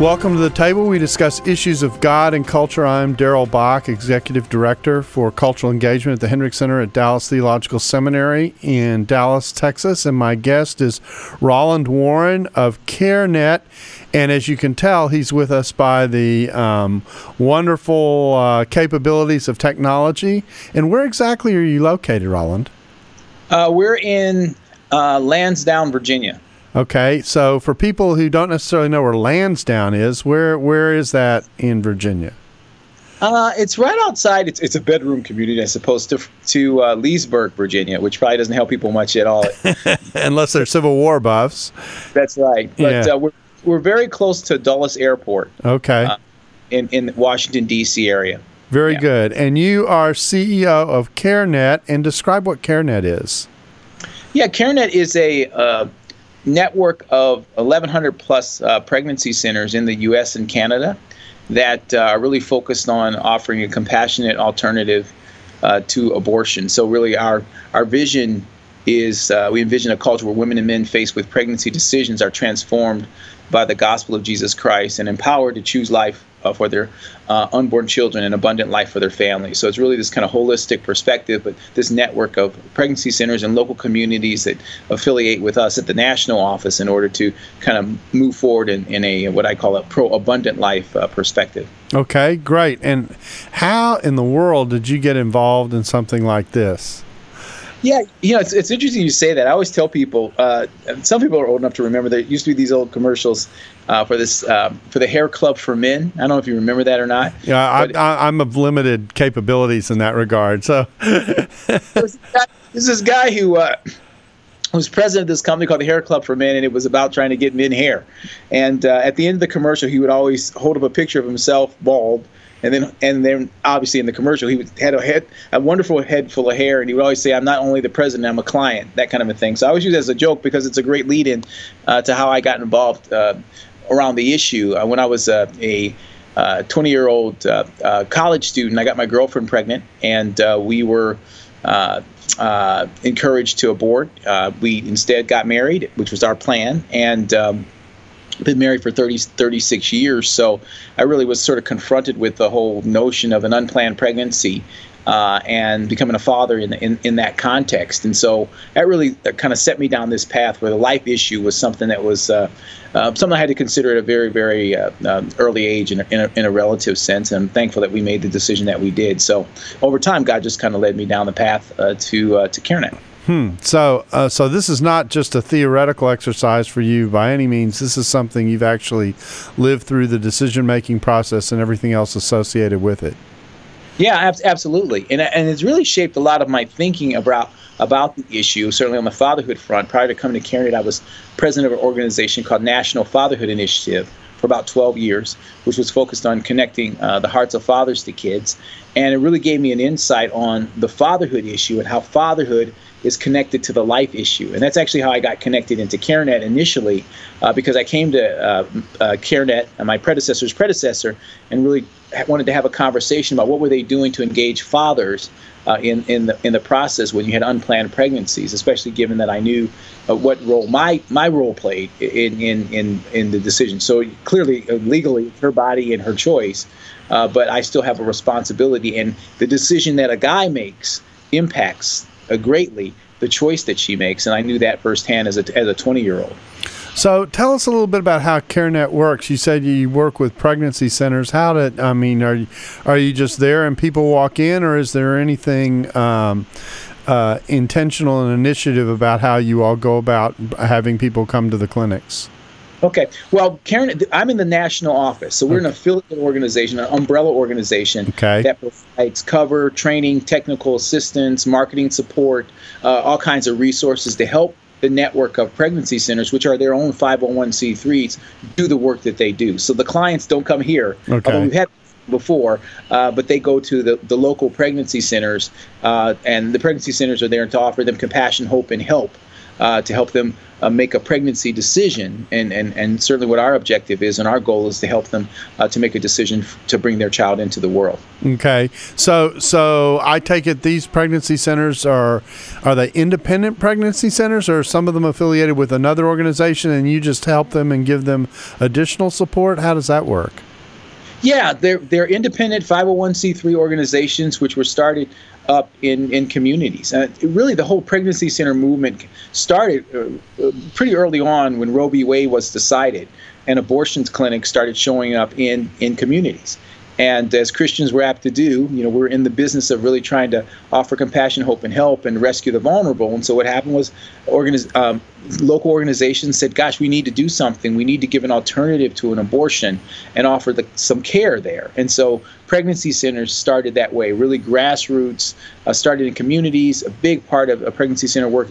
Welcome to the table. We discuss issues of God and culture. I'm Darrell Bock, Executive Director for Cultural Engagement at the Hendricks Center at Dallas Theological Seminary in Dallas, Texas. And my guest is Roland Warren of CareNet. And as you can tell, he's with us by the um, wonderful uh, capabilities of technology. And where exactly are you located, Roland? Uh, we're in uh, Lansdowne, Virginia. Okay, so for people who don't necessarily know where Lansdowne is, where where is that in Virginia? Uh, it's right outside. It's, it's a bedroom community, as opposed to to uh, Leesburg, Virginia, which probably doesn't help people much at all, unless they're Civil War buffs. That's right. But Yeah. uh, we're we're very close to Dulles Airport Okay, Uh, in in Washington D.C. area. very yeah. good. And you are CEO of CareNet, and describe what CareNet is. Yeah, CareNet is a uh, network of 1,100 plus uh, pregnancy centers in the U.S. and Canada that uh, are really focused on offering a compassionate alternative uh, to abortion. So, really, our our vision is uh, we envision a culture where women and men faced with pregnancy decisions are transformed by the gospel of Jesus Christ and empowered to choose life uh, for their uh, unborn children and abundant life for their families. So it's really this kind of holistic perspective, but this network of pregnancy centers and local communities that affiliate with us at the national office in order to kind of move forward in, in a what I call a pro abundant life uh, perspective. Okay, great. And how in the world did you get involved in something like this? Yeah, you know, it's, it's interesting you say that. I always tell people, uh, some people are old enough to remember there used to be these old commercials uh, for this um, for the hair club for men. I don't know if you remember that or not. Yeah, I, But- I, I'm of limited capabilities in that regard. So, There's this guy who uh, was president of this company called the Hair Club for Men, and it was about trying to get men hair. And uh, at the end of the commercial, he would always hold up a picture of himself bald, and then and then obviously in the commercial, he had a head, a wonderful head full of hair, and he would always say, "I'm not only the president, I'm a client," that kind of a thing. So I always use it as a joke because it's a great lead-in uh, to how I got involved uh, around the issue uh, when I was uh, a 20 year old uh, uh, college student. I got my girlfriend pregnant, and we were encouraged to abort. We instead got married, which was our plan, and um, been married for 30, 36 years. So I really was sort of confronted with the whole notion of an unplanned pregnancy. Uh, and becoming a father in, in in that context, and so that really kind of set me down this path where the life issue was something that was uh, uh, something I had to consider at a very very uh, um, early age in a, in, a, in a relative sense. And I'm thankful that we made the decision that we did. So over time, God just kind of led me down the path uh, to uh, CareNet. so, uh, so this is not just a theoretical exercise for you by any means. This is something you've actually lived through the decision-making process and everything else associated with it. Yeah, ab- absolutely, and and it's really shaped a lot of my thinking about about the issue. Certainly on the fatherhood front. Prior to coming to CareNet, I was president of an organization called National Fatherhood Initiative for about 12 years, which was focused on connecting uh, the hearts of fathers to kids, and it really gave me an insight on the fatherhood issue and how fatherhood is connected to the life issue. And that's actually how I got connected into CareNet initially, uh, because I came to uh, uh, CareNet, uh, my predecessor's predecessor, and really wanted to have a conversation about what were they doing to engage fathers uh, in in the in the process when you had unplanned pregnancies, especially given that I knew uh, what role my my role played in in in in the decision. So clearly, uh, legally, her body and her choice, uh, but I still have a responsibility, and the decision that a guy makes impacts greatly the choice that she makes, and I knew that firsthand as a as a 20 year old. So, tell us a little bit about how CareNet works. You said you work with pregnancy centers. How did I mean? Are you are you just there and people walk in, or is there anything um, uh, intentional and initiative about how you all go about having people come to the clinics? Okay. Well, Karen, I'm in the national office, so we're an affiliate organization, an umbrella organization Okay. that provides cover, training, technical assistance, marketing support, uh, all kinds of resources to help the network of pregnancy centers, which are their own 501c3s, do the work that they do. So the clients don't come here. Okay. we've had before, uh, but they go to the, the local pregnancy centers, uh, and the pregnancy centers are there to offer them compassion, hope, and help uh, to help them uh, make a pregnancy decision. And, and, and certainly what our objective is and our goal is to help them uh, to make a decision f- to bring their child into the world. Okay, so so I take it these pregnancy centers are are they independent pregnancy centers, or are some of them affiliated with another organization, and you just help them and give them additional support? How does that work? Yeah, they're they're independent 501c3 organizations which were started up in in communities. Uh, really, the whole pregnancy center movement started uh, pretty early on when Roe v. Wade was decided, and abortions clinics started showing up in in communities. And as Christians we're apt to do, you know, we're in the business of really trying to offer compassion, hope, and help and rescue the vulnerable. And so what happened was organiz- um, local organizations said, gosh, we need to do something. We need to give an alternative to an abortion and offer the, some care there. And so pregnancy centers started that way, really grassroots, uh, started in communities. A big part of a pregnancy center work,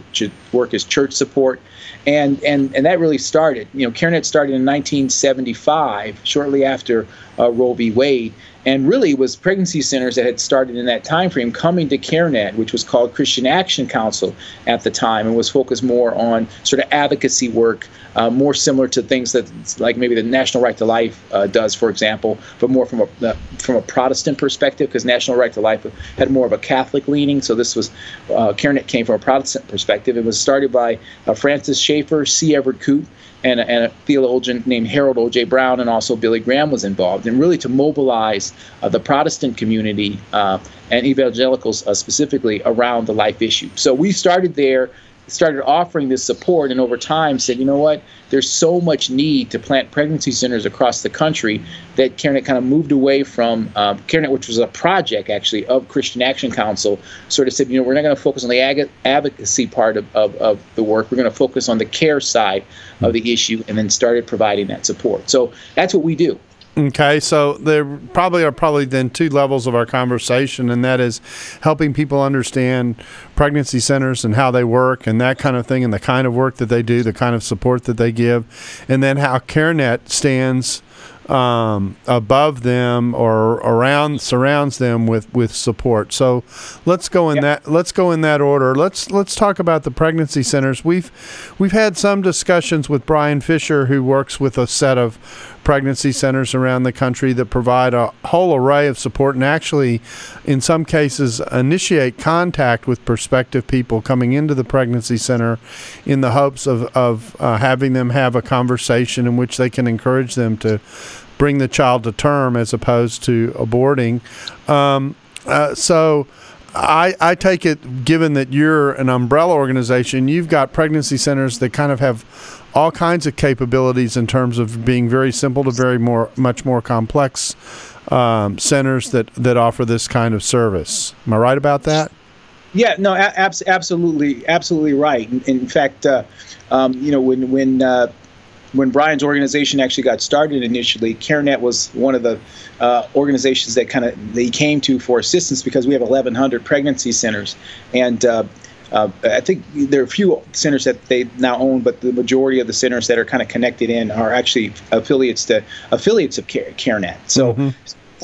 work is church support. And, and, and that really started. You know, CareNet started in 1975, shortly after uh, Roe v. Wade and really was pregnancy centers that had started in that time frame coming to CareNet, which was called Christian Action Council at the time, and was focused more on sort of advocacy work, uh, more similar to things that like maybe the National Right to Life uh, does, for example, but more from a uh, from a Protestant perspective, because National Right to Life had more of a Catholic leaning. So this was uh, CareNet came from a Protestant perspective. It was started by uh, Francis Schaeffer, C. Everett Koop, and a, and a theologian named Harold O.J. Brown, and also Billy Graham was involved, and really to mobilize uh, the Protestant community uh, and evangelicals uh, specifically around the life issue. So we started there started offering this support and over time said, you know what, there's so much need to plant pregnancy centers across the country that CareNet kind of moved away from um, CareNet, which was a project actually of Christian Action Council, sort of said, you know, we're not going to focus on the ag- advocacy part of, of, of the work. We're going to focus on the care side of the issue and then started providing that support. So that's what we do. Okay, so there probably are probably then two levels of our conversation, and that is helping people understand pregnancy centers and how they work and that kind of thing, and the kind of work that they do, the kind of support that they give, and then how CareNet stands um, above them or around surrounds them with, with support. So let's go in that let's go in that order. Let's let's talk about the pregnancy centers. We've we've had some discussions with Brian Fisher, who works with a set of pregnancy centers around the country that provide a whole array of support and actually, in some cases, initiate contact with prospective people coming into the pregnancy center in the hopes of, of uh, having them have a conversation in which they can encourage them to bring the child to term as opposed to aborting. Um, uh, so, I, I take it, given that you're an umbrella organization, you've got pregnancy centers that kind of have all kinds of capabilities in terms of being very simple to very more much more complex um, centers that that offer this kind of service. Am I right about that? Yeah, no, ab- absolutely, absolutely right. In, in fact, uh, um, you know, when when uh, when Brian's organization actually got started initially, CareNet was one of the uh, organizations that kind of they came to for assistance because we have 1,100 pregnancy centers, and uh, uh, I think there are a few centers that they now own, but the majority of the centers that are kind of connected in are actually affiliates to affiliates of CareNet. So. Mm-hmm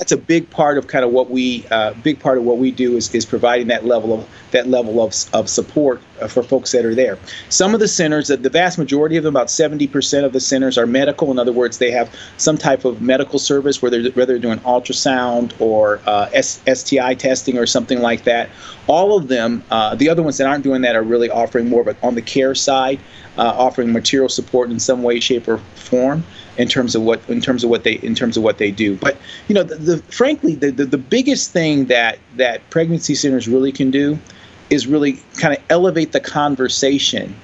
that's a big part of kind of what we uh, big part of what we do is, is providing that level of that level of, of support uh, for folks that are there. Some of the centers, the vast majority of them, about 70% of the centers are medical. In other words, they have some type of medical service where they're whether they're doing ultrasound or uh, STI testing or something like that. All of them, uh, the other ones that aren't doing that are really offering more of on the care side, uh, offering material support in some way, shape, or form in terms of what in terms of what they in terms of what they do. But you know, the, the frankly, the, the the biggest thing that that pregnancy centers really can do is really kind of elevate the conversation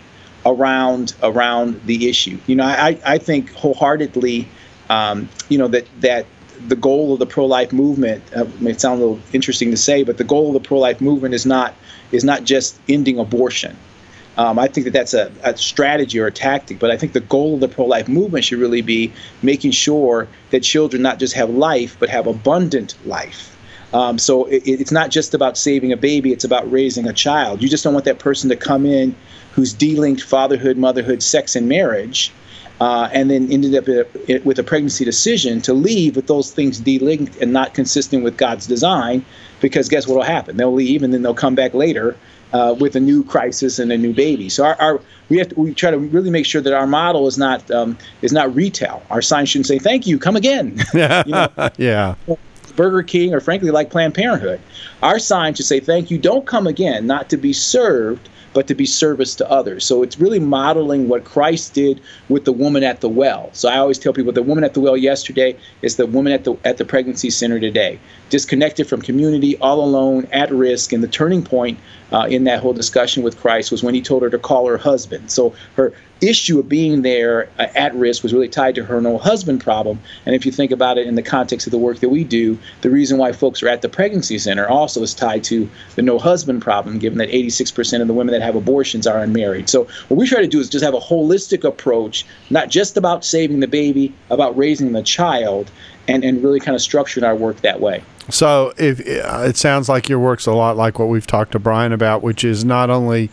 around around the issue. You know, I I think wholeheartedly, um, you know that that the goal of the pro-life movement uh, may sound a little interesting to say, but the goal of the pro-life movement is not is not just ending abortion. Um, I think that that's a, a, strategy or a tactic, but I think the goal of the pro life movement should really be making sure that children not just have life, but have abundant life. Um, so it, it's not just about saving a baby; it's about raising a child. You just don't want that person to come in who's delinked fatherhood, motherhood, sex, and marriage, uh, and then ended up with a pregnancy decision to leave with those things delinked and not consistent with God's design. Because guess what will happen? They'll leave, and then they'll come back later uh, with a new crisis and a new baby. So our, our we have to, we try to really make sure that our model is not um, is not retail. Our sign shouldn't say "Thank you, come again." Yeah, you know? yeah. Burger King or frankly like Planned Parenthood. Our sign should say "Thank you, don't come again," not to be served, but to be service to others. So it's really modeling what Christ did with the woman at the well. So I always tell people the woman at the well yesterday is the woman at the at the pregnancy center today, disconnected from community, all alone, at risk, and the turning point uh, in that whole discussion with Christ was when he told her to call her husband. So her issue of being there uh, at risk was really tied to her no husband problem. And if you think about it in the context of the work that we do, the reason why folks are at the pregnancy center also is tied to the no husband problem, given that 86% of the women that have abortions are unmarried. So what we try to do is just have a holistic approach, not just about saving the baby, about raising the child, and, and really kind of structuring our work that way. So if it sounds like your work's a lot like what we've talked to Brian about, which is not only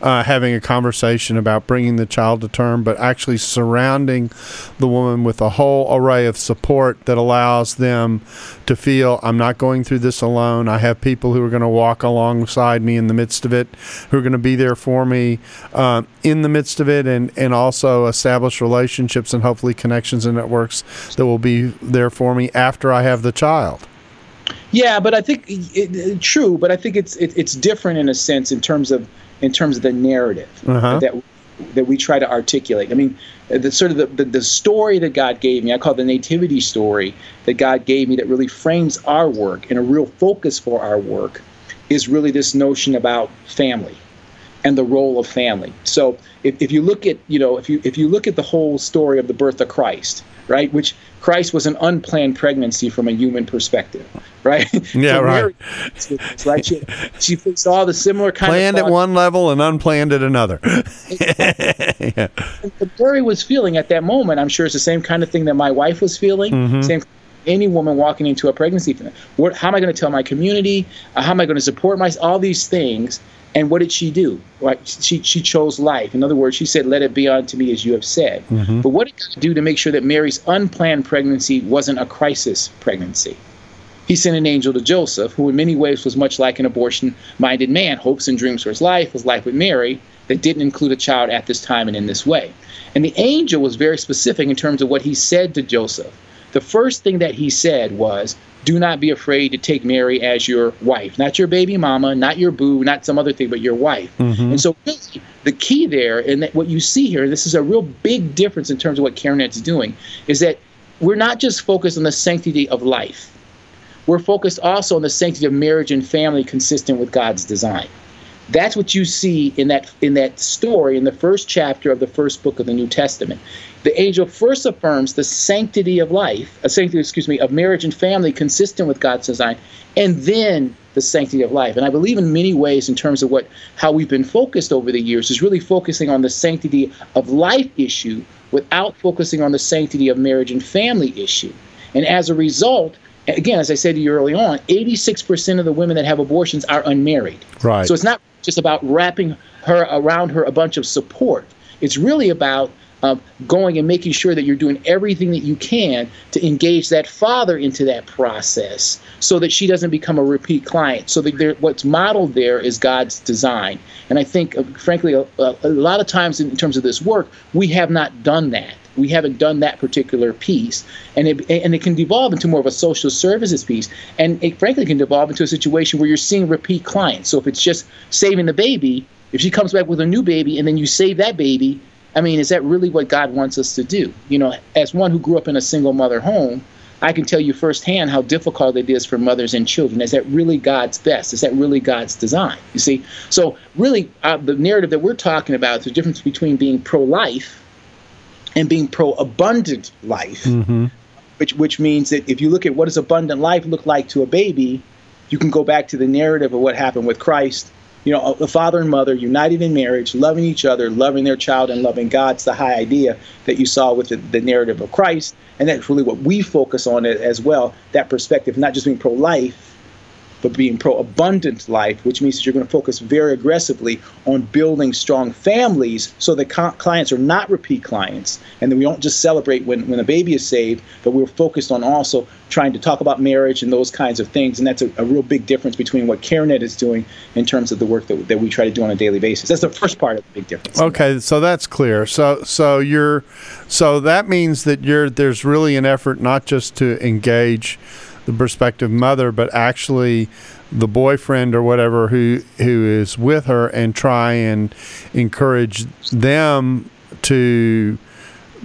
uh, having a conversation about bringing the child to term, but actually surrounding the woman with a whole array of support that allows them to feel I'm not going through this alone. I have people who are going to walk alongside me in the midst of it, who are going to be there for me uh, in the midst of it, and and also establish relationships and hopefully connections and networks that will be there for me after I have the child. Yeah, but I think it, it, true, but I think it's it, it's different in a sense in terms of in terms of the narrative uh-huh. that that we try to articulate. I mean, the sort of the, the, the story that God gave me, I call it the nativity story that God gave me that really frames our work and a real focus for our work is really this notion about family and the role of family. So if, if you look at, you know, if you if you look at the whole story of the birth of Christ, right, which Christ was an unplanned pregnancy from a human perspective, right? Yeah, so right. Mary, right. She, she faced all the similar kind planned of at one level and unplanned at another. yeah. What Mary was feeling at that moment, I'm sure, is the same kind of thing that my wife was feeling. Mm-hmm. Same any woman walking into a pregnancy. What, how am I going to tell my community? Uh, how am I going to support my all these things? And what did she do? Right? She, she chose life. In other words, she said, Let it be unto me as you have said. Mm-hmm. But what did God do to make sure that Mary's unplanned pregnancy wasn't a crisis pregnancy? He sent an angel to Joseph, who in many ways was much like an abortion minded man, hopes and dreams for his life, his life with Mary, that didn't include a child at this time and in this way. And the angel was very specific in terms of what he said to Joseph. The first thing that he said was, do not be afraid to take Mary as your wife, not your baby mama, not your boo, not some other thing, but your wife. Mm-hmm. And so, really, the key there, and that what you see here, this is a real big difference in terms of what CareNet's doing, is that we're not just focused on the sanctity of life. We're focused also on the sanctity of marriage and family consistent with God's design. That's what you see in that in that story in the first chapter of the first book of the New Testament. The angel first affirms the sanctity of life, a sanctity, excuse me, of marriage and family consistent with God's design, and then the sanctity of life. And I believe in many ways in terms of what how we've been focused over the years is really focusing on the sanctity of life issue without focusing on the sanctity of marriage and family issue. And as a result, again, as I said to you early on, 86% of the women that have abortions are unmarried. Right. So it's not just about wrapping her around her a bunch of support. It's really about um, going and making sure that you're doing everything that you can to engage that father into that process so that she doesn't become a repeat client. So that what's modeled there is God's design. And I think, uh, frankly, a, a, lot of times in terms of this work, we have not done that. We haven't done that particular piece, and it and it can devolve into more of a social services piece, and it frankly can devolve into a situation where you're seeing repeat clients. So if it's just saving the baby, if she comes back with a new baby and then you save that baby, I mean, is that really what God wants us to do? You know, as one who grew up in a single mother home, I can tell you firsthand how difficult it is for mothers and children. Is that really God's best? Is that really God's design? You see? So, really, uh, the narrative that we're talking about the difference between being pro life and being pro abundant life, mm-hmm. which which means that if you look at what does abundant life look like to a baby, you can go back to the narrative of what happened with Christ. You know, a father and mother united in marriage, loving each other, loving their child, and loving God's the high idea that you saw with the, the narrative of Christ, and that's really what we focus on as well. That perspective, not just being pro-life, but being pro abundant life, which means that you're going to focus very aggressively on building strong families so that co- clients are not repeat clients. And then we don't just celebrate when, when a baby is saved, but we're focused on also trying to talk about marriage and those kinds of things. And that's a, a real big difference between what CareNet is doing in terms of the work that, that we try to do on a daily basis. That's the first part of the big difference. Okay, so that's clear. So so you're so that means that you're there's really an effort not just to engage the prospective mother, but actually the boyfriend or whatever who who is with her and try and encourage them to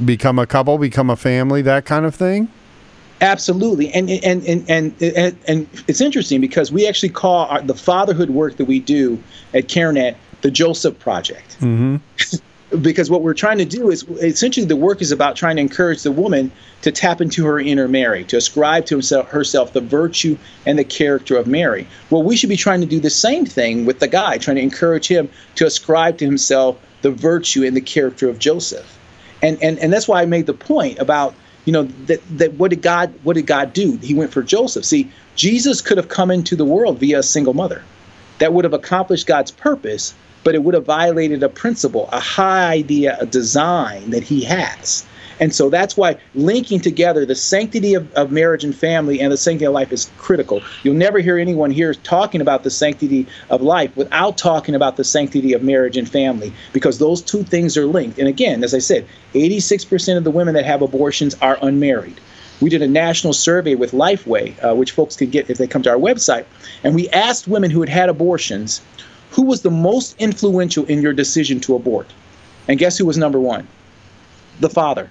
become a couple, become a family, that kind of thing. Absolutely, and and and and and, and it's interesting because we actually call our, the fatherhood work that we do at CareNet the Joseph Project. Mm-hmm. because what we're trying to do is essentially the work is about trying to encourage the woman to tap into her inner Mary, to ascribe to himself, herself the virtue and the character of Mary. Well, we should be trying to do the same thing with the guy, trying to encourage him to ascribe to himself the virtue and the character of Joseph. And and and that's why I made the point about you know that that what did God what did God do? He went for Joseph. See, Jesus could have come into the world via a single mother. That would have accomplished God's purpose, but it would have violated a principle, a high idea, a design that he has. And so that's why linking together the sanctity of, of marriage and family and the sanctity of life is critical. You'll never hear anyone here talking about the sanctity of life without talking about the sanctity of marriage and family because those two things are linked. And again, as I said, 86% of the women that have abortions are unmarried. We did a national survey with Lifeway, uh, which folks can get if they come to our website, and we asked women who had had abortions who was the most influential in your decision to abort? And guess who was number one? The father.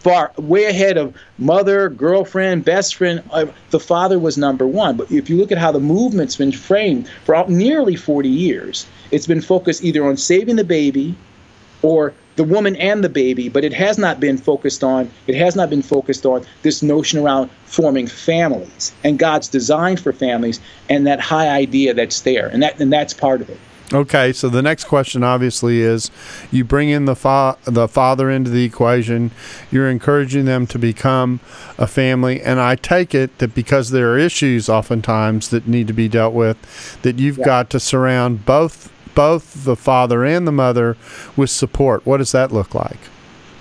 Far way ahead of mother, girlfriend, best friend. Uh, the father was number one. But if you look at how the movement's been framed for nearly 40 years, it's been focused either on saving the baby or the woman and the baby, but it has not been focused on it has not been focused on this notion around forming families and God's design for families and that high idea that's there. And that and that's part of it. Okay, so the next question obviously is you bring in the fa- the father into the equation, you're encouraging them to become a family and I take it that because there are issues oftentimes that need to be dealt with that you've yeah. got to surround both both the father and the mother with support. What does that look like?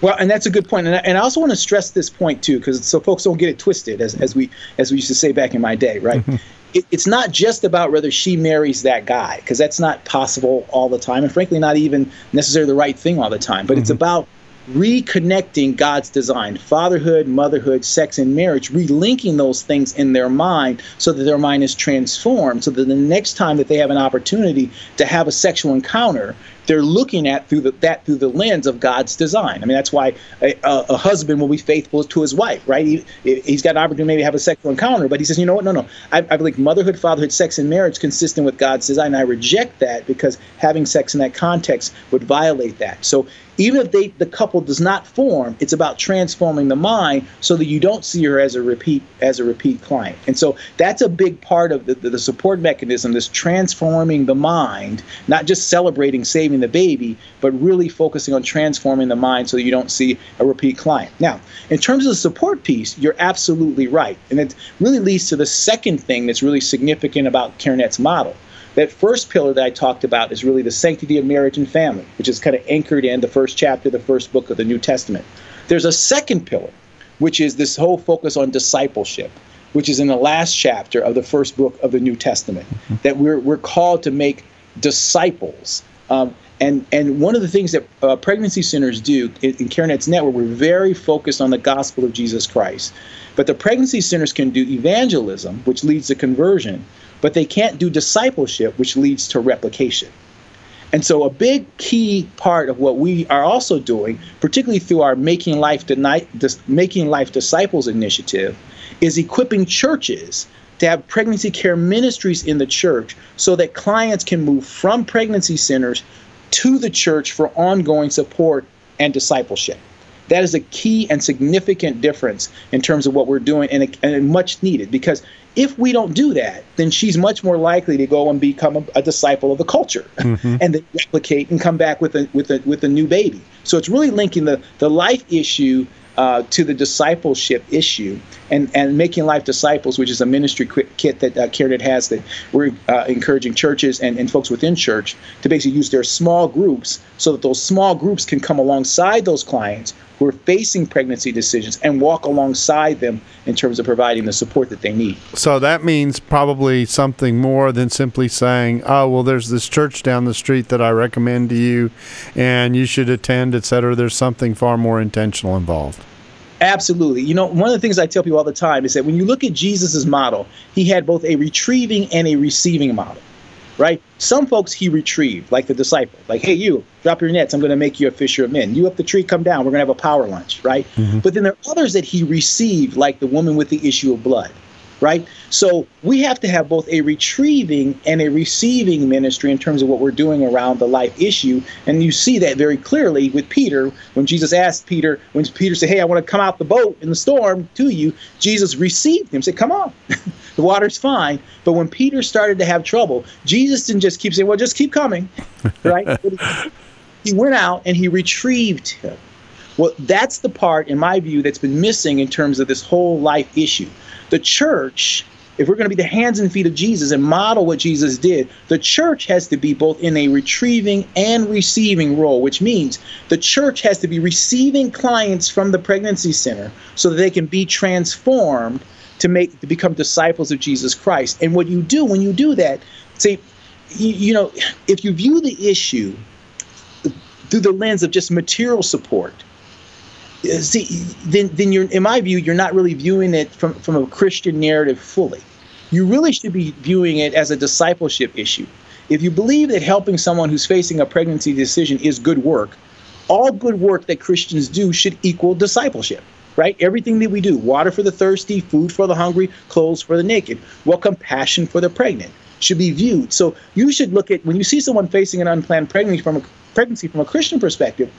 Well, and that's a good point, and I, and I also want to stress this point too, because so folks don't get it twisted, as, as we as we used to say back in my day, right? It, it's not just about whether she marries that guy, because that's not possible all the time, and frankly, not even necessarily the right thing all the time. But mm-hmm. it's about reconnecting God's design, fatherhood, motherhood, sex, and marriage, relinking those things in their mind so that their mind is transformed, so that the next time that they have an opportunity to have a sexual encounter, they're looking at through the, that through the lens of God's design. I mean, that's why a, a, husband will be faithful to his wife, right? He, he's got an opportunity to maybe have a sexual encounter, but he says, you know what? No, no. I, I believe motherhood, fatherhood, sex, and marriage consistent with God's design. I reject that because having sex in that context would violate that. So even if they the couple does not form, it's about transforming the mind so that you don't see her as a repeat as a repeat client. And so that's a big part of the, the, the support mechanism, this transforming the mind, not just celebrating saving the baby, but really focusing on transforming the mind so that you don't see a repeat client. Now, in terms of the support piece, you're absolutely right. And it really leads to the second thing that's really significant about CareNet's model that first pillar that I talked about is really the sanctity of marriage and family, which is kind of anchored in the first chapter, the first book of the New Testament. There's a second pillar, which is this whole focus on discipleship, which is in the last chapter of the first book of the New Testament, mm-hmm. that we're, we're called to make disciples. Um, and, and one of the things that uh, pregnancy centers do in, in CareNet's network, we're very focused on the gospel of Jesus Christ. But the pregnancy centers can do evangelism, which leads to conversion, but they can't do discipleship, which leads to replication. And so, a big key part of what we are also doing, particularly through our Making Life, Making Life Disciples initiative, is equipping churches to have pregnancy care ministries in the church so that clients can move from pregnancy centers to the church for ongoing support and discipleship. That is a key and significant difference in terms of what we're doing and, and much needed because if we don't do that, then she's much more likely to go and become a, a disciple of the culture mm-hmm. and then replicate and come back with a with a with a new baby. So it's really linking the the life issue uh, to the discipleship issue and, and making life disciples, which is a ministry kit that uh, CareNet has that we're uh, encouraging churches and, and folks within church to basically use their small groups so that those small groups can come alongside those clients who are facing pregnancy decisions and walk alongside them in terms of providing the support that they need. So that means probably something more than simply saying, oh, well, there's this church down the street that I recommend to you and you should attend, et cetera. There's something far more intentional involved. Absolutely. You know, one of the things I tell people all the time is that when you look at Jesus's model, he had both a retrieving and a receiving model, right? Some folks he retrieved, like the disciple, like, hey, you, drop your nets. I'm going to make you a fisher of men. You up the tree, come down. We're going to have a power lunch, right? Mm-hmm. But then there are others that he received, like the woman with the issue of blood, right? So we have to have both a retrieving and a receiving ministry in terms of what we're doing around the life issue. And you see that very clearly with Peter when Jesus asked Peter, when Peter said, Hey, I want to come out the boat in the storm to you, Jesus received him, said, Come on. the water's fine. But when Peter started to have trouble, Jesus didn't just keep saying, Well, just keep coming. Right? he went out and he retrieved him. Well, that's the part, in my view, that's been missing in terms of this whole life issue. The church, if we're going to be the hands and feet of Jesus and model what Jesus did, the church has to be both in a retrieving and receiving role, which means the church has to be receiving clients from the pregnancy center so that they can be transformed to make to become disciples of Jesus Christ. And what you do when you do that, see, you, you know, if you view the issue through the lens of just material support, Uh, see, then, then you're, in my view, you're not really viewing it from, from a Christian narrative fully. You really should be viewing it as a discipleship issue. If you believe that helping someone who's facing a pregnancy decision is good work, all good work that Christians do should equal discipleship, right? Everything that we do water for the thirsty, food for the hungry, clothes for the naked, well, compassion for the pregnant should be viewed. So you should look at when you see someone facing an unplanned pregnancy from a pregnancy from a Christian perspective,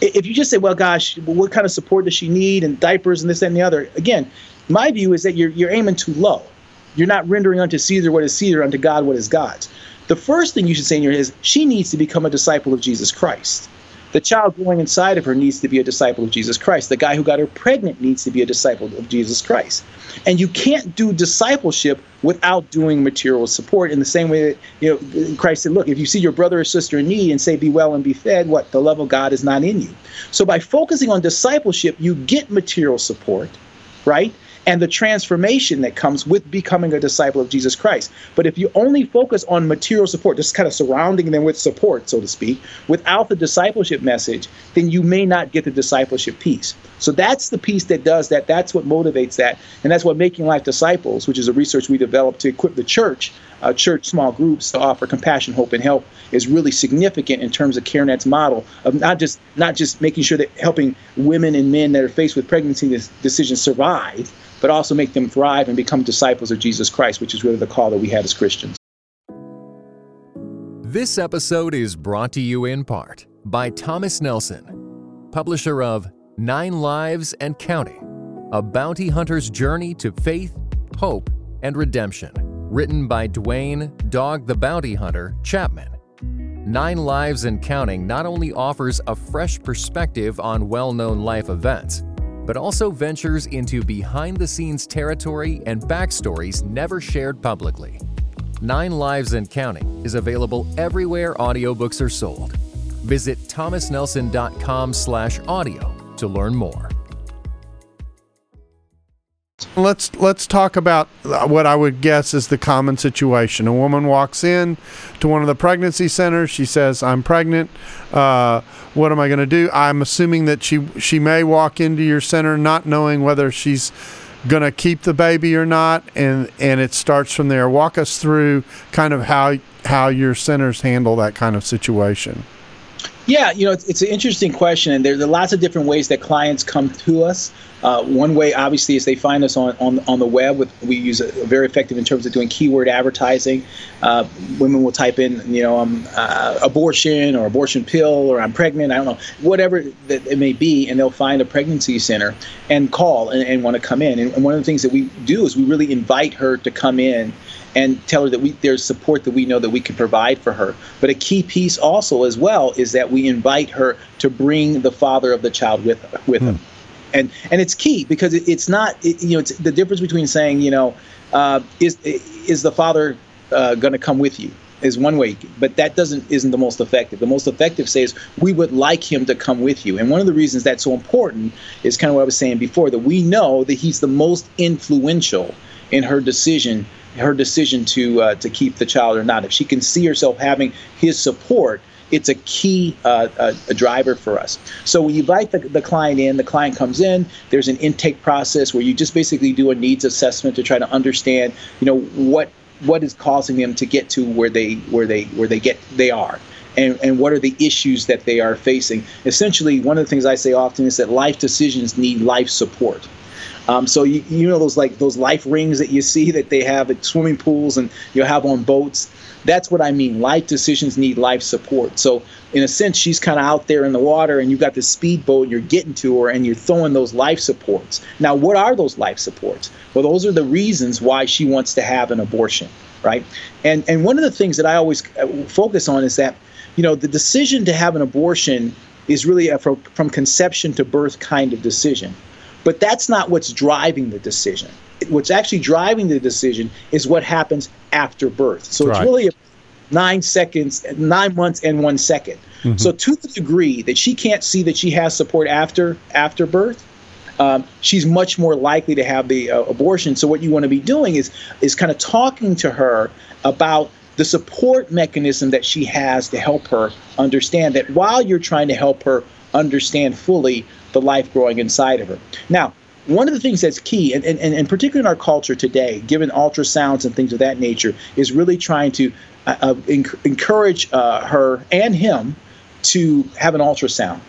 if you just say, well, gosh, what kind of support does she need and diapers and this and the other, again, my view is that you're, you're aiming too low. You're not rendering unto Caesar what is Caesar, unto God what is God's. The first thing you should say in your head is she needs to become a disciple of Jesus Christ. The child growing inside of her needs to be a disciple of Jesus Christ. The guy who got her pregnant needs to be a disciple of Jesus Christ. And you can't do discipleship without doing material support in the same way that you know Christ said, look, if you see your brother or sister in need and say be well and be fed, what the love of God is not in you. So by focusing on discipleship, you get material support, right? and the transformation that comes with becoming a disciple of Jesus Christ. But if you only focus on material support, just kind of surrounding them with support, so to speak, without the discipleship message, then you may not get the discipleship piece. So that's the piece that does that. That's what motivates that. And that's what Making Life Disciples, which is a research we developed to equip the church, uh, church small groups to offer compassion, hope, and help, is really significant in terms of CareNet's model of not just not just making sure that helping women and men that are faced with pregnancy decisions survive, but also make them thrive and become disciples of Jesus Christ, which is really the call that we have as Christians. This episode is brought to you in part by Thomas Nelson, publisher of Nine Lives and Counting A Bounty Hunter's Journey to Faith, Hope, and Redemption, written by Duane Dog the Bounty Hunter Chapman. Nine Lives and Counting not only offers a fresh perspective on well known life events, but also ventures into behind the scenes territory and backstories never shared publicly. Nine Lives and Counting is available everywhere audiobooks are sold. Visit thomasnelson.com/audio to learn more. Let's let's talk about what I would guess is the common situation. A woman walks in to one of the pregnancy centers. She says, "I'm pregnant. Uh, what am I going to do?" I'm assuming that she she may walk into your center not knowing whether she's going to keep the baby or not, and and it starts from there. Walk us through kind of how how your centers handle that kind of situation. Yeah, you know, it's, it's, an interesting question, and there's lots of different ways that clients come to us. Uh, one way, obviously, is they find us on, on, on the web. With we use a, very effective in terms of doing keyword advertising. Uh, women will type in, you know, um, uh, abortion or abortion pill or I'm pregnant. I don't know, whatever that it may be, and they'll find a pregnancy center and call and, and want to come in. And, and one of the things that we do is we really invite her to come in and tell her that we there's support that we know that we can provide for her. But a key piece also as well is that we invite her to bring the father of the child with with hmm. and and it's key because it, it's not it, you know it's the difference between saying you know uh, is is the father uh, going to come with you is one way, but that doesn't isn't the most effective. The most effective says we would like him to come with you. And one of the reasons that's so important is kind of what I was saying before that we know that he's the most influential in her decision her decision to uh, to keep the child or not. If she can see herself having his support, it's a key uh, a driver for us. So when you invite the, the client in, the client comes in. There's an intake process where you just basically do a needs assessment to try to understand, you know, what what is causing them to get to where they where they where they get they are. And, and what are the issues that they are facing? Essentially, one of the things I say often is that life decisions need life support. Um, so you, you know those like those life rings that you see that they have at swimming pools and you have on boats. That's what I mean. Life decisions need life support. So in a sense, she's kind of out there in the water, and you've got the speedboat, you're getting to her, and you're throwing those life supports. Now, what are those life supports? Well, those are the reasons why she wants to have an abortion, right? And and one of the things that I always uh, focus on is that, you know, the decision to have an abortion is really a from conception to birth kind of decision. But that's not what's driving the decision. What's actually driving the decision is what happens after birth. So right. it's really nine seconds, nine months, and one second. Mm-hmm. So to the degree that she can't see that she has support after after birth, um, she's much more likely to have the uh, abortion. So what you want to be doing is is kind of talking to her about the support mechanism that she has to help her understand that while you're trying to help her understand fully the life growing inside of her. Now, one of the things that's key, and, and, and particularly in our culture today, given ultrasounds and things of that nature, is really trying to uh, uh encourage uh, her and him to have an ultrasound.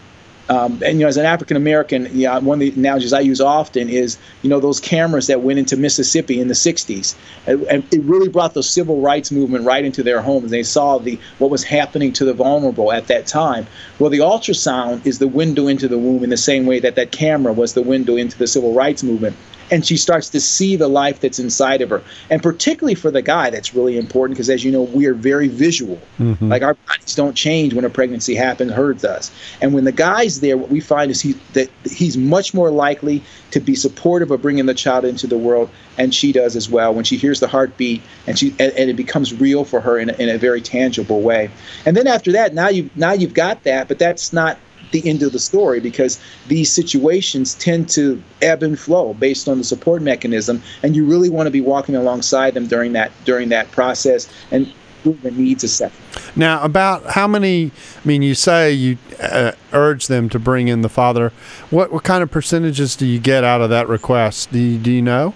Um, and you know, as an African American, yeah, one of the analogies I use often is you know those cameras that went into Mississippi in the '60s, and, and, it really brought the civil rights movement right into their homes. They saw the what was happening to the vulnerable at that time. Well, the ultrasound is the window into the womb in the same way that that camera was the window into the civil rights movement and she starts to see the life that's inside of her. And particularly for the guy, that's really important because, as you know, we are very visual. Mm-hmm. Like our bodies don't change when a pregnancy happens, hers does. And when the guy's there, what we find is he that he's much more likely to be supportive of bringing the child into the world, and she does as well. When she hears the heartbeat, and she and, and it becomes real for her in a, in a very tangible way. And then after that, now you now you've got that, but that's not the end of the story because these situations tend to ebb and flow based on the support mechanism and you really want to be walking alongside them during that during that process and the needs assessment. Now, about how many? I mean, you say you uh, urge them to bring in the father. What what kind of percentages do you get out of that request? Do you, do you know?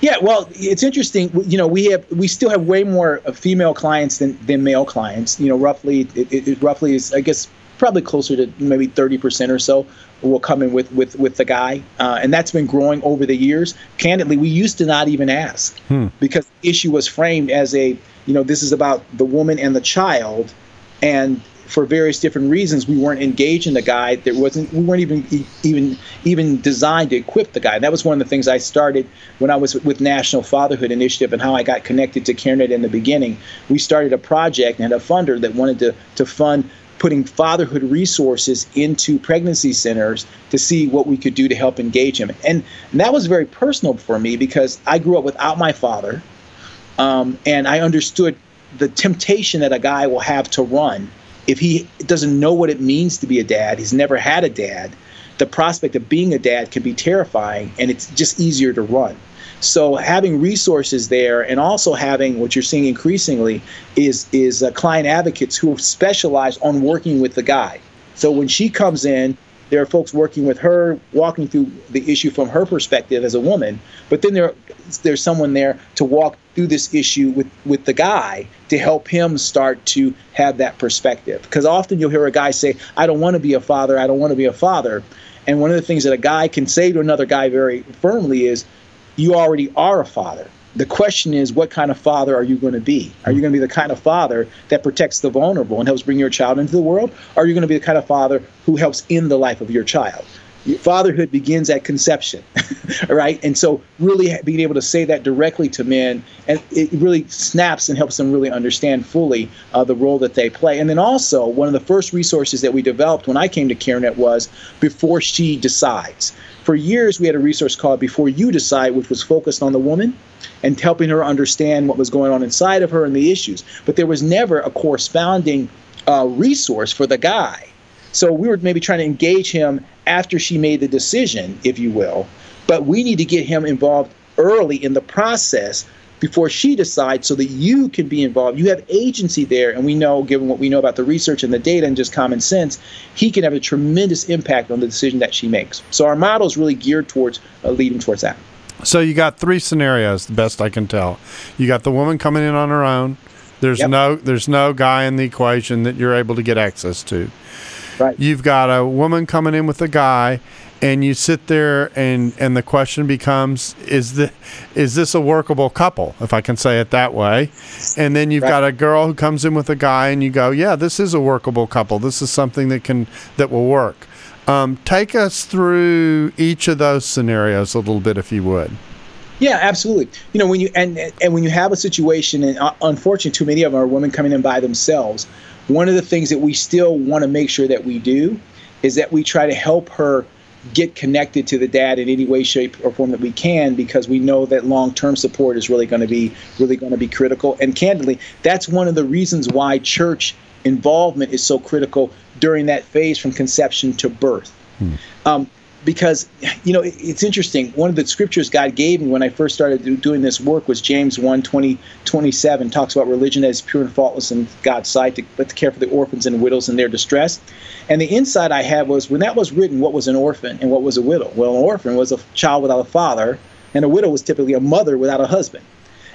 Yeah, well, it's interesting. You know, we have we still have way more female clients than, than male clients. You know, roughly it, it roughly is I guess probably closer to maybe 30% or so will come in with with with the guy, uh, and that's been growing over the years. Candidly, we used to not even ask hmm. because the issue was framed as a you know this is about the woman and the child, and for various different reasons we weren't engaging the guy. There wasn't we weren't even even even designed to equip the guy. That was one of the things I started when I was with National Fatherhood Initiative and how I got connected to CareNet in the beginning. We started a project and a funder that wanted to to fund putting fatherhood resources into pregnancy centers to see what we could do to help engage him. And, and that was very personal for me because I grew up without my father. Um, and I understood the temptation that a guy will have to run if he doesn't know what it means to be a dad, he's never had a dad. The prospect of being a dad can be terrifying, and it's just easier to run. So having resources there and also having what you're seeing increasingly is is uh, client advocates who specialize on working with the guy. So when she comes in, there are folks working with her, walking through the issue from her perspective as a woman. But then there there's someone there to walk through this issue with with the guy to help him start to have that perspective. Because often you'll hear a guy say, "I don't want to be a father. I don't want to be a father." And one of the things that a guy can say to another guy very firmly is, you already are a father. The question is, what kind of father are you going to be? Are you going to be the kind of father that protects the vulnerable and helps bring your child into the world? Or are you going to be the kind of father who helps in the life of your child? fatherhood begins at conception right and so really being able to say that directly to men and it really snaps and helps them really understand fully uh, the role that they play and then also one of the first resources that we developed when i came to carenet was before she decides for years we had a resource called before you decide which was focused on the woman and helping her understand what was going on inside of her and the issues but there was never a corresponding uh, resource for the guy so we were maybe trying to engage him after she made the decision, if you will. But we need to get him involved early in the process before she decides so that you can be involved. You have agency there. And we know, given what we know about the research and the data and just common sense, he can have a tremendous impact on the decision that she makes. So our model is really geared towards uh, leading towards that. So you got three scenarios, the best I can tell. You got the woman coming in on her own. There's yep. no there's no guy in the equation that you're able to get access to. Right. You've got a woman coming in with a guy, and you sit there and and the question becomes is the is this a workable couple if i can say it that way and then you've right. got a girl who comes in with a guy and you go yeah this is a workable couple this is something that can that will work um, take us through each of those scenarios a little bit if you would yeah, absolutely. You know, when you and and when you have a situation, and uh, unfortunately, too many of them are women coming in by themselves one of the things that we still want to make sure that we do is that we try to help her get connected to the dad in any way shape or form that we can because we know that long-term support is really going to be really going to be critical and candidly that's one of the reasons why church involvement is so critical during that phase from conception to birth. Hmm. um, because you know it's interesting. One of the scriptures god gave me when i first started doing this work was james 1 20 27 talks about religion as pure and faultless in god's sight to, but to care for the orphans and widows in their distress. And the insight i had was when that was written what was an orphan and what was a widow? Well an orphan was a child without a father and a widow was typically a mother without a husband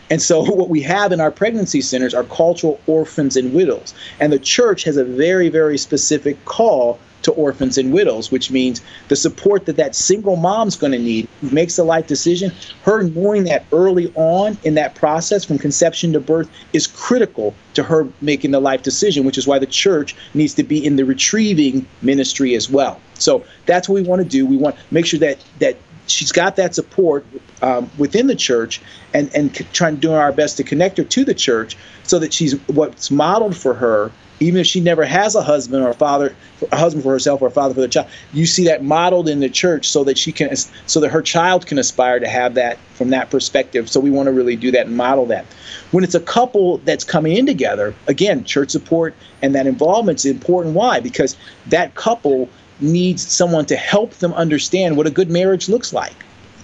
and so, what we have in our pregnancy centers are cultural orphans and widows. And the church has a very, very specific call to orphans and widows, which means the support that that single mom's going to need makes a life decision, her knowing that early on in that process from conception to birth is critical to her making the life decision, which is why the church needs to be in the retrieving ministry as well. So that's what we want to do. We want to make sure that that she's got that support um, within the church and and c- trying to do our best to connect her to the church so that she's what's modeled for her even if she never has a husband or a father, a husband for herself or a father for the child, you see that modeled in the church so that she can, so that her child can aspire to have that from that perspective. So we want to really do that and model that. When it's a couple that's coming in together, again, church support and that involvement is important. Why? Because that couple needs someone to help them understand what a good marriage looks like.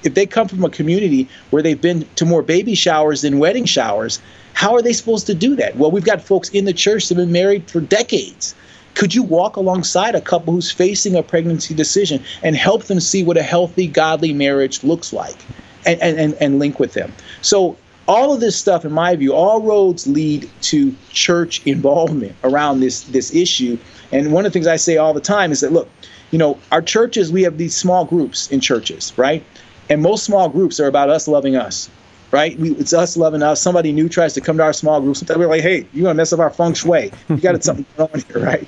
If they come from a community where they've been to more baby showers than wedding showers, how are they supposed to do that? Well, we've got folks in the church that have been married for decades. Could you walk alongside a couple who's facing a pregnancy decision and help them see what a healthy, godly marriage looks like and, and, and link with them? So, all of this stuff, in my view, all roads lead to church involvement around this, this issue. And one of the things I say all the time is that, look, you know, our churches, we have these small groups in churches, right? And most small groups are about us loving us right? We, it's us loving us. Somebody new tries to come to our small group. Sometimes we're like, hey, you're going to mess up our feng shui. You got something going on here, right?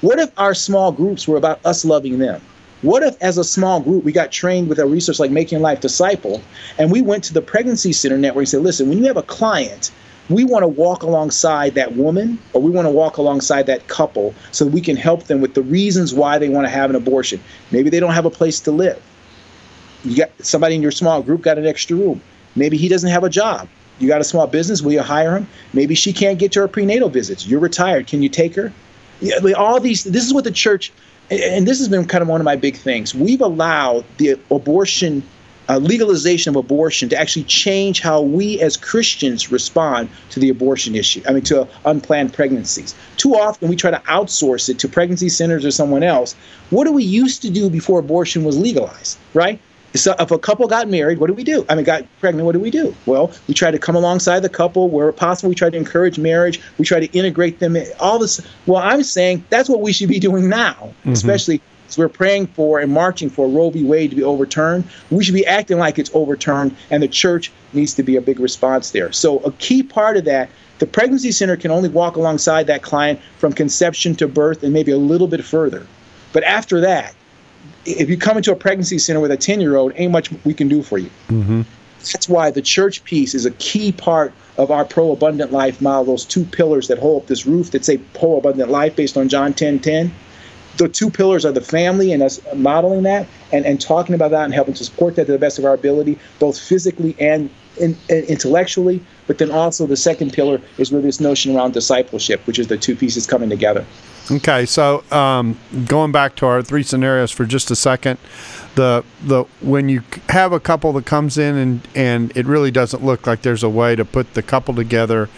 What if our small groups were about us loving them? What if, as a small group, we got trained with a resource like Making Life Disciple, and we went to the Pregnancy Center Network and said, listen, when you have a client, we want to walk alongside that woman or we want to walk alongside that couple so we can help them with the reasons why they want to have an abortion. Maybe they don't have a place to live. You got somebody in your small group got an extra room. Maybe he doesn't have a job. You got a small business, will you hire him? Maybe she can't get to her prenatal visits. You're retired. Can you take her? Yeah, all these this is what the church and this has been kind of one of my big things. We've allowed the abortion uh, legalization of abortion to actually change how we as Christians respond to the abortion issue. I mean, to unplanned pregnancies. Too often we try to outsource it to pregnancy centers or someone else. What do we used to do before abortion was legalized, right? So if a couple got married, what do we do? I mean, got pregnant, what do we do? Well, we try to come alongside the couple where possible. We try to encourage marriage. We try to integrate them. In, all this. Well, I'm saying that's what we should be doing now, mm-hmm. especially as we're praying for and marching for Roe v. Wade to be overturned. We should be acting like it's overturned, and the church needs to be a big response there. So a key part of that. The pregnancy center can only walk alongside that client from conception to birth and maybe a little bit further. But after that, if you come into a pregnancy center with a 10 year old, ain't much we can do for you. Mm-hmm. That's why the church piece is a key part of our pro abundant life model. Those two pillars that hold up this roof that say pro abundant life based on John 10 10. The two pillars are the family and us modeling that and, and talking about that and helping to support that to the best of our ability, both physically and in, in, intellectually. But then also the second pillar is really this notion around discipleship, which is the two pieces coming together. Okay, so um, going back to our three scenarios for just a second, the the when you have a couple that comes in and and it really doesn't look like there's a way to put the couple together,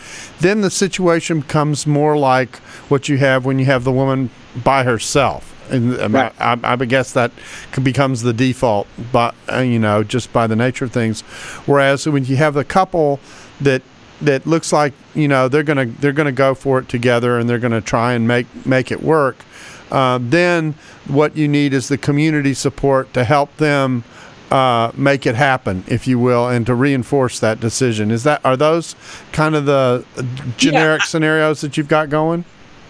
then the situation becomes more like what you have when you have the woman by herself. And right. I, I, guess that becomes the default, but uh, you know, just by the nature of things. Whereas when you have the couple that that looks like you know they're gonna they're gonna go for it together and they're gonna try and make make it work. Uh, then what you need is the community support to help them uh, make it happen, if you will, and to reinforce that decision. Is that are those kind of the generic yeah. scenarios that you've got going?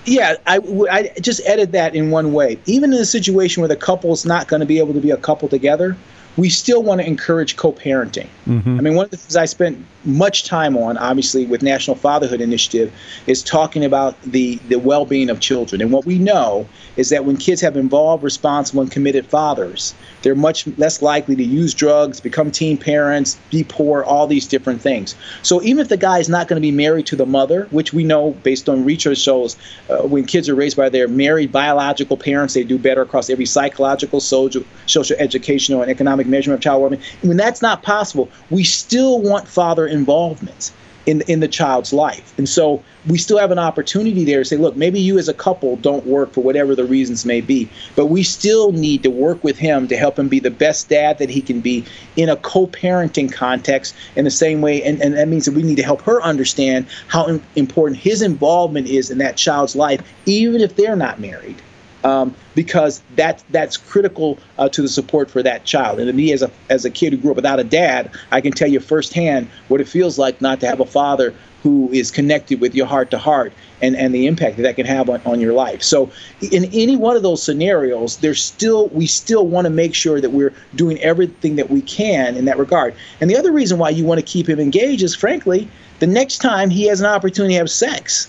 Yeah, I, I just edit that in one way. Even in a situation where the couple's not going to be able to be a couple together, we still want to encourage co-parenting. Mm-hmm. I mean, one of the things I spent much time on, obviously, with National Fatherhood Initiative, is talking about the the well-being of children. And what we know is that when kids have involved, responsible, and committed fathers, they're much less likely to use drugs, become teen parents, be poor, all these different things. So even if the guy is not going to be married to the mother, which we know based on research shows, uh, when kids are raised by their married biological parents, they do better across every psychological, social, social, educational, and economic measurement of child well-being. When that's not possible, we still want father involvement in in the child's life. And so we still have an opportunity there to say, look, maybe you as a couple don't work for whatever the reasons may be, but we still need to work with him to help him be the best dad that he can be in a co-parenting context in the same way. And, and that means that we need to help her understand how important his involvement is in that child's life, even if they're not married um, because that that's critical uh, to the support for that child. And to me, as a as a kid who grew up without a dad, I can tell you firsthand what it feels like not to have a father who is connected with your heart to heart and, and the impact that that can have on, on your life. So in any one of those scenarios, there's still we still want to make sure that we're doing everything that we can in that regard. And the other reason why you want to keep him engaged is frankly, the next time he has an opportunity to have sex,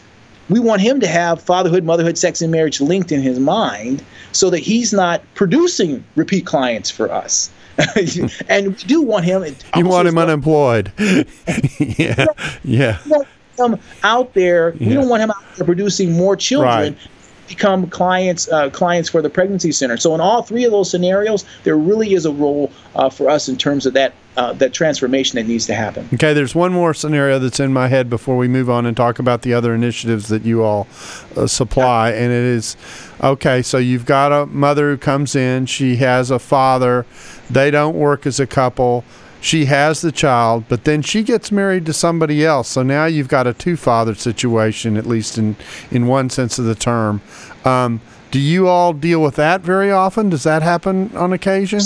we want him to have fatherhood, motherhood, sex, and marriage linked in his mind so that he's not producing repeat clients for us. and we do want him. You want him unemployed. yeah. Yeah. We want Him out there. Yeah. We don't want him out there producing more children. Right become clients uh, clients for the pregnancy center. So in all three of those scenarios, there really is a role uh, for us in terms of that uh, that transformation that needs to happen. Okay, there's one more scenario that's in my head before we move on and talk about the other initiatives that you all uh, supply, and it is okay. So you've got a mother who comes in, she has a father, they don't work as a couple she has the child, but then she gets married to somebody else. So now you've got a two father situation, at least in, in one sense of the term. Um, do you all deal with that very often? Does that happen on occasion?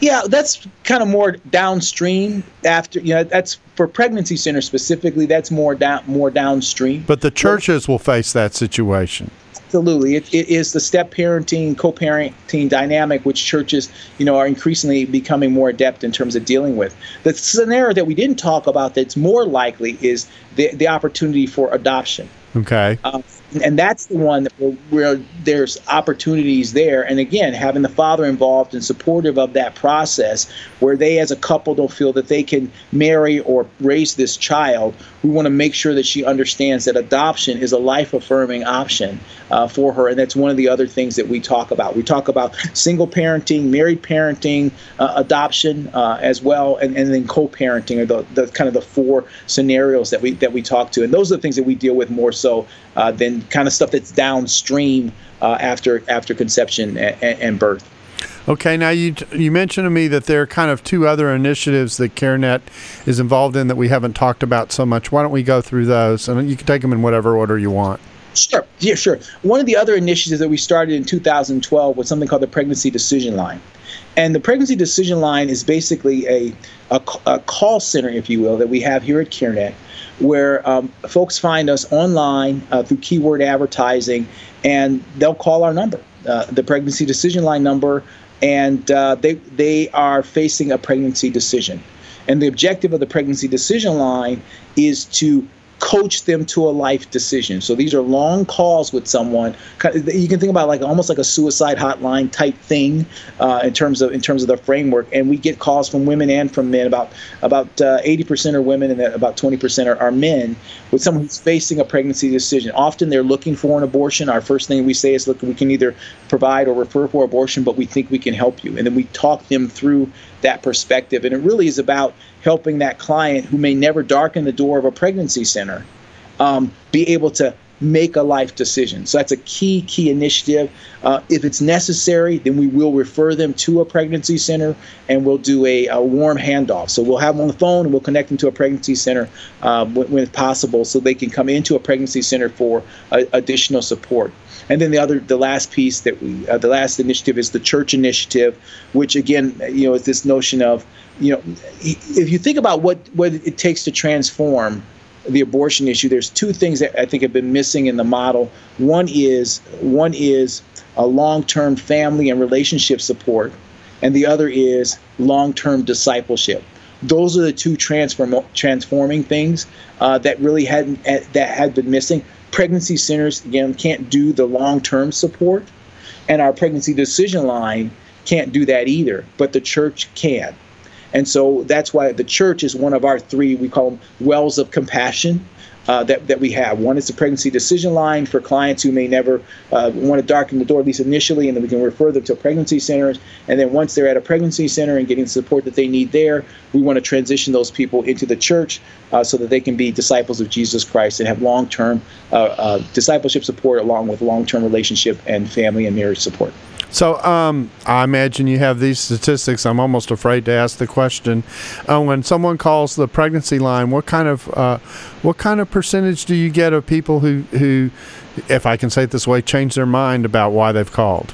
Yeah, that's kind of more downstream. After you know, that's for pregnancy centers specifically. That's more down, more downstream. But the churches will face that situation. Absolutely, it, it is the step parenting, co-parenting dynamic, which churches, you know, are increasingly becoming more adept in terms of dealing with. The scenario that we didn't talk about that's more likely is the the opportunity for adoption. Okay. Um, and that's the one where, where, there's opportunities there. And again having the father involved and supportive of that process where they as a couple don't feel that they can marry or raise this child we want to make sure that she understands that adoption is a life affirming option uh, for her. And that's one of the other things that we talk about. We talk about single parenting married parenting uh, adoption uh, as well and, and then co-parenting are the, the kind of the four scenarios that we that we talk to. And those are the things that we deal with more so uh, than kind of stuff that's downstream uh, after after conception and, and, birth. Okay, now you you mentioned to me that there are kind of two other initiatives that CareNet is involved in that we haven't talked about so much. Why don't we go through those, and you can take them in whatever order you want. Sure. Yeah, sure. One of the other initiatives that we started in 2012 was something called the Pregnancy Decision Line. And the Pregnancy Decision Line is basically a, a, a call center, if you will, that we have here at CareNet where um, folks find us online uh, through keyword advertising and they'll call our number uh, the pregnancy decision line number, and uh, they they are facing a pregnancy decision. And the objective of the pregnancy decision line is to coach them to a life decision. So these are long calls with someone. You can think about like almost like a suicide hotline type thing uh, in terms of in terms of the framework. And we get calls from women and from men. About about uh, 80% are women and about 20% are, are men with someone who's facing a pregnancy decision. Often they're looking for an abortion. Our first thing we say is, look, we can either provide or refer for abortion, but we think we can help you. And then we talk them through that perspective. And it really is about helping that client who may never darken the door of a pregnancy center um, be able to make a life decision. So that's a key, key initiative. Uh, if it's necessary, then we will refer them to a pregnancy center and we'll do a, a warm handoff. So we'll have them on the phone and we'll connect them to a pregnancy center uh, when, when, possible so they can come into a pregnancy center for uh, additional support. And then the other, the last piece that we, uh, the last initiative is the church initiative, which again, you know, is this notion of, you know, if you think about what, what it takes to transform the abortion issue, there's two things that I think have been missing in the model. One is one is a long-term family and relationship support, and the other is long-term discipleship. Those are the two transform transforming things uh, that really hadn't that had been missing. Pregnancy centers again can't do the long-term support, and our pregnancy decision line can't do that either. But the church can. And so that's why the church is one of our three, we call them wells of compassion. Uh, that, that we have. One is the pregnancy decision line for clients who may never uh, want to darken the door, at least initially, and then we can refer them to pregnancy centers. And then once they're at a pregnancy center and getting the support that they need there, we want to transition those people into the church uh, so that they can be disciples of Jesus Christ and have long term uh, uh, discipleship support along with long term relationship and family and marriage support. So um, I imagine you have these statistics. I'm almost afraid to ask the question. Uh, when someone calls the pregnancy line, what kind of uh, what kind of percentage do you get of people who who, if I can say it this way, change their mind about why they've called?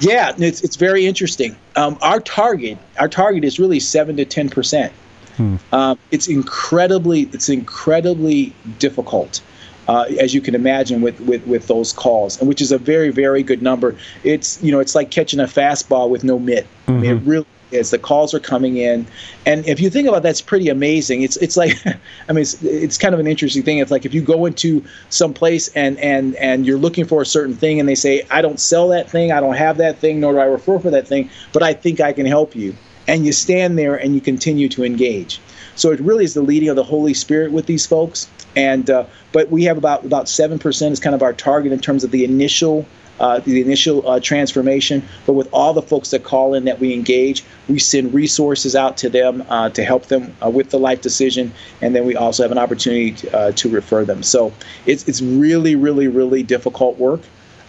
Yeah, it's it's very interesting. Um, our target our target is really seven to ten percent. Hmm. Um, it's incredibly it's incredibly difficult uh, as you can imagine with, with, with those calls, and which is a very very good number. It's you know it's like catching a fastball with no mitt. Mm-hmm. I mean, it mm-hmm. really is. The calls are coming in, and if you think about that, that's pretty amazing. It's it's like, I mean, it's, it's kind of an interesting thing. It's like if you go into some place and and and you're looking for a certain thing, and they say, I don't sell that thing, I don't have that thing, nor do I refer for that thing, but I think I can help you, and you stand there and you continue to engage. So it really is the leading of the Holy Spirit with these folks. And uh, but we have about about seven percent is kind of our target in terms of the initial uh, the initial uh, transformation. But with all the folks that call in that we engage, we send resources out to them uh, to help them uh, with the life decision, and then we also have an opportunity to, uh, to refer them. So it's it's really really really difficult work.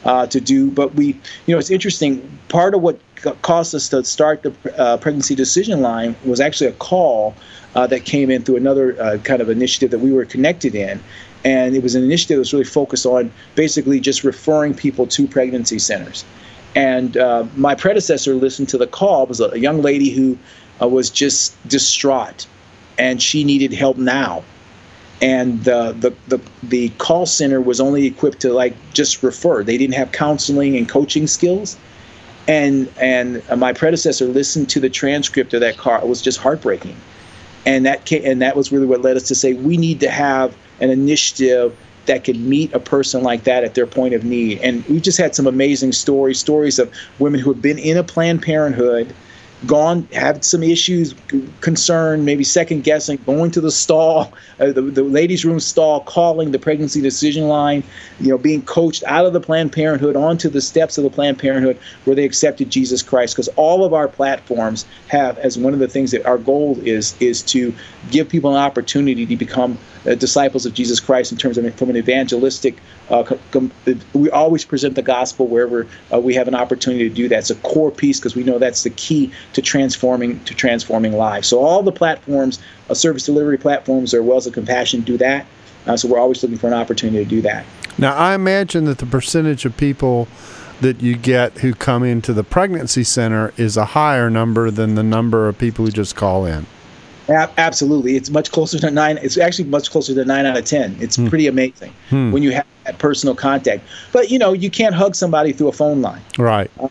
Uh, to do, but we, you know, it's interesting. Part of what caused us to start the pregnancy decision line was actually a call uh, that came in through another uh, kind of initiative that we were connected in. And it was an initiative that was really focused on basically just referring people to pregnancy centers. And uh, my predecessor listened to the call. It was a, young lady who uh, was just distraught, and she needed help now. And the, the the the call center was only equipped to like just refer. They didn't have counseling and coaching skills and and uh, my predecessor listened to the transcript of that call. It was just heartbreaking and that came, and that was really what led us to say we need to have an initiative that could meet a person like that at their point of need. And we've just had some amazing stories, stories of women who have been in a Planned Parenthood gone, had some issues, concern, maybe second guessing, going to the stall, uh, the, the ladies' room stall, calling the pregnancy decision line, you know, being coached out of the Planned Parenthood onto the steps of the Planned Parenthood where they accepted Jesus Christ. Because all of our platforms have, as one of the things that our goal is, is to give people an opportunity to become uh, disciples of Jesus Christ in terms of from an evangelistic. Uh, com- we always present the gospel wherever uh, we have an opportunity to do that. It's a core piece because we know that's the key to transforming to transforming lives. So all the platforms, uh, service delivery platforms, or Wells of Compassion do that. Uh, so we're always looking for an opportunity to do that. Now I imagine that the percentage of people that you get who come into the pregnancy center is a higher number than the number of people who just call in. Absolutely, it's much closer to nine. It's actually much closer to nine out of ten. It's hmm. pretty amazing hmm. when you have that personal contact. But you know, you can't hug somebody through a phone line. Right. Uh,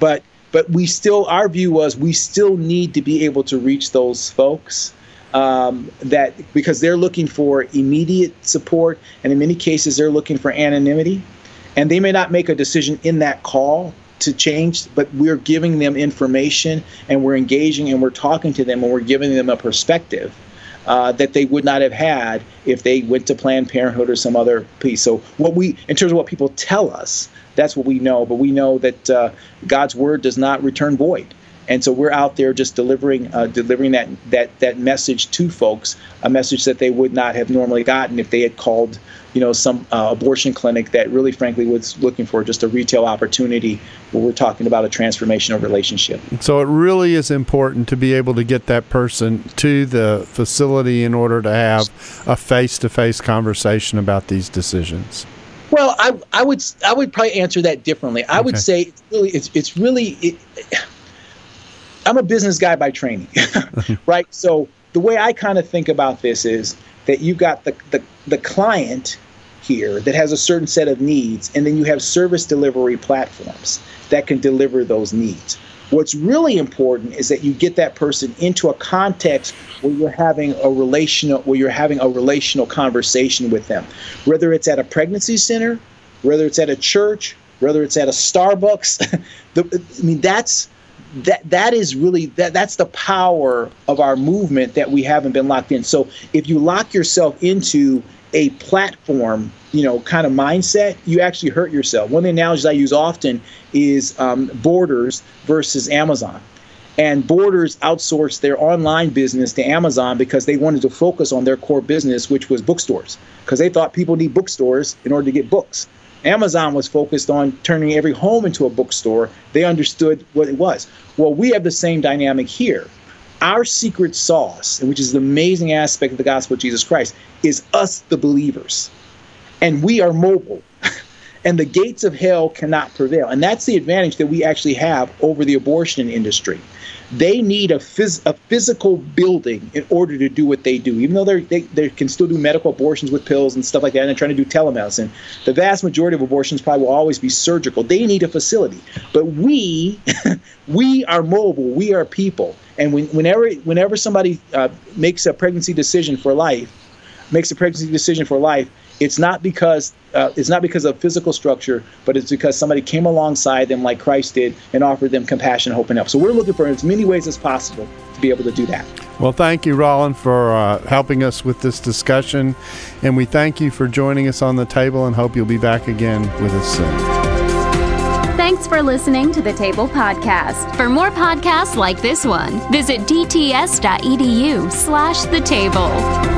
but but we still our view was we still need to be able to reach those folks um, that because they're looking for immediate support and in many cases they're looking for anonymity and they may not make a decision in that call to change but we're giving them information and we're engaging and we're talking to them and we're giving them a perspective uh, that they would not have had if they went to Planned Parenthood or some other piece. So, what we, in terms of what people tell us, that's what we know. But we know that uh, God's word does not return void, and so we're out there just delivering, uh, delivering that that that message to folks, a message that they would not have normally gotten if they had called you know some uh, abortion clinic that really frankly was looking for just a retail opportunity where we're talking about a transformational relationship so it really is important to be able to get that person to the facility in order to have a face-to-face conversation about these decisions well i, I would i would probably answer that differently i okay. would say it's really it's, it's really it, i'm a business guy by training right so the way i kind of think about this is that you've got the, the, the client here that has a certain set of needs, and then you have service delivery platforms that can deliver those needs. What's really important is that you get that person into a context where you're having a relational where you're having a relational conversation with them. Whether it's at a pregnancy center, whether it's at a church, whether it's at a Starbucks, the, I mean that's that that is really that that's the power of our movement that we haven't been locked in. So if you lock yourself into a platform, you know, kind of mindset, you actually hurt yourself. One of the analogies I use often is um, Borders versus Amazon. And Borders outsourced their online business to Amazon because they wanted to focus on their core business, which was bookstores, because they thought people need bookstores in order to get books. Amazon was focused on turning every home into a bookstore. They understood what it was. Well, we have the same dynamic here. Our secret sauce, which is the amazing aspect of the gospel of Jesus Christ, is us, the believers. And we are mobile. And the gates of hell cannot prevail. And that's the advantage that we actually have over the abortion industry they need a, phys- a physical building in order to do what they do. Even though they they can still do medical abortions with pills and stuff like that, and they're trying to do telemedicine, the vast majority of abortions probably will always be surgical. They need a facility. But we, we are mobile. We are people. And when, whenever whenever somebody uh, makes a pregnancy decision for life, makes a pregnancy decision for life, it's not because uh, it's not because of physical structure, but it's because somebody came alongside them like Christ did and offered them compassion, hope, and help. So we're looking for as many ways as possible to be able to do that. Well, thank you, Roland, for uh, helping us with this discussion, and we thank you for joining us on the table, and hope you'll be back again with us soon. Thanks for listening to the Table Podcast. For more podcasts like this one, visit dts.edu slash the table.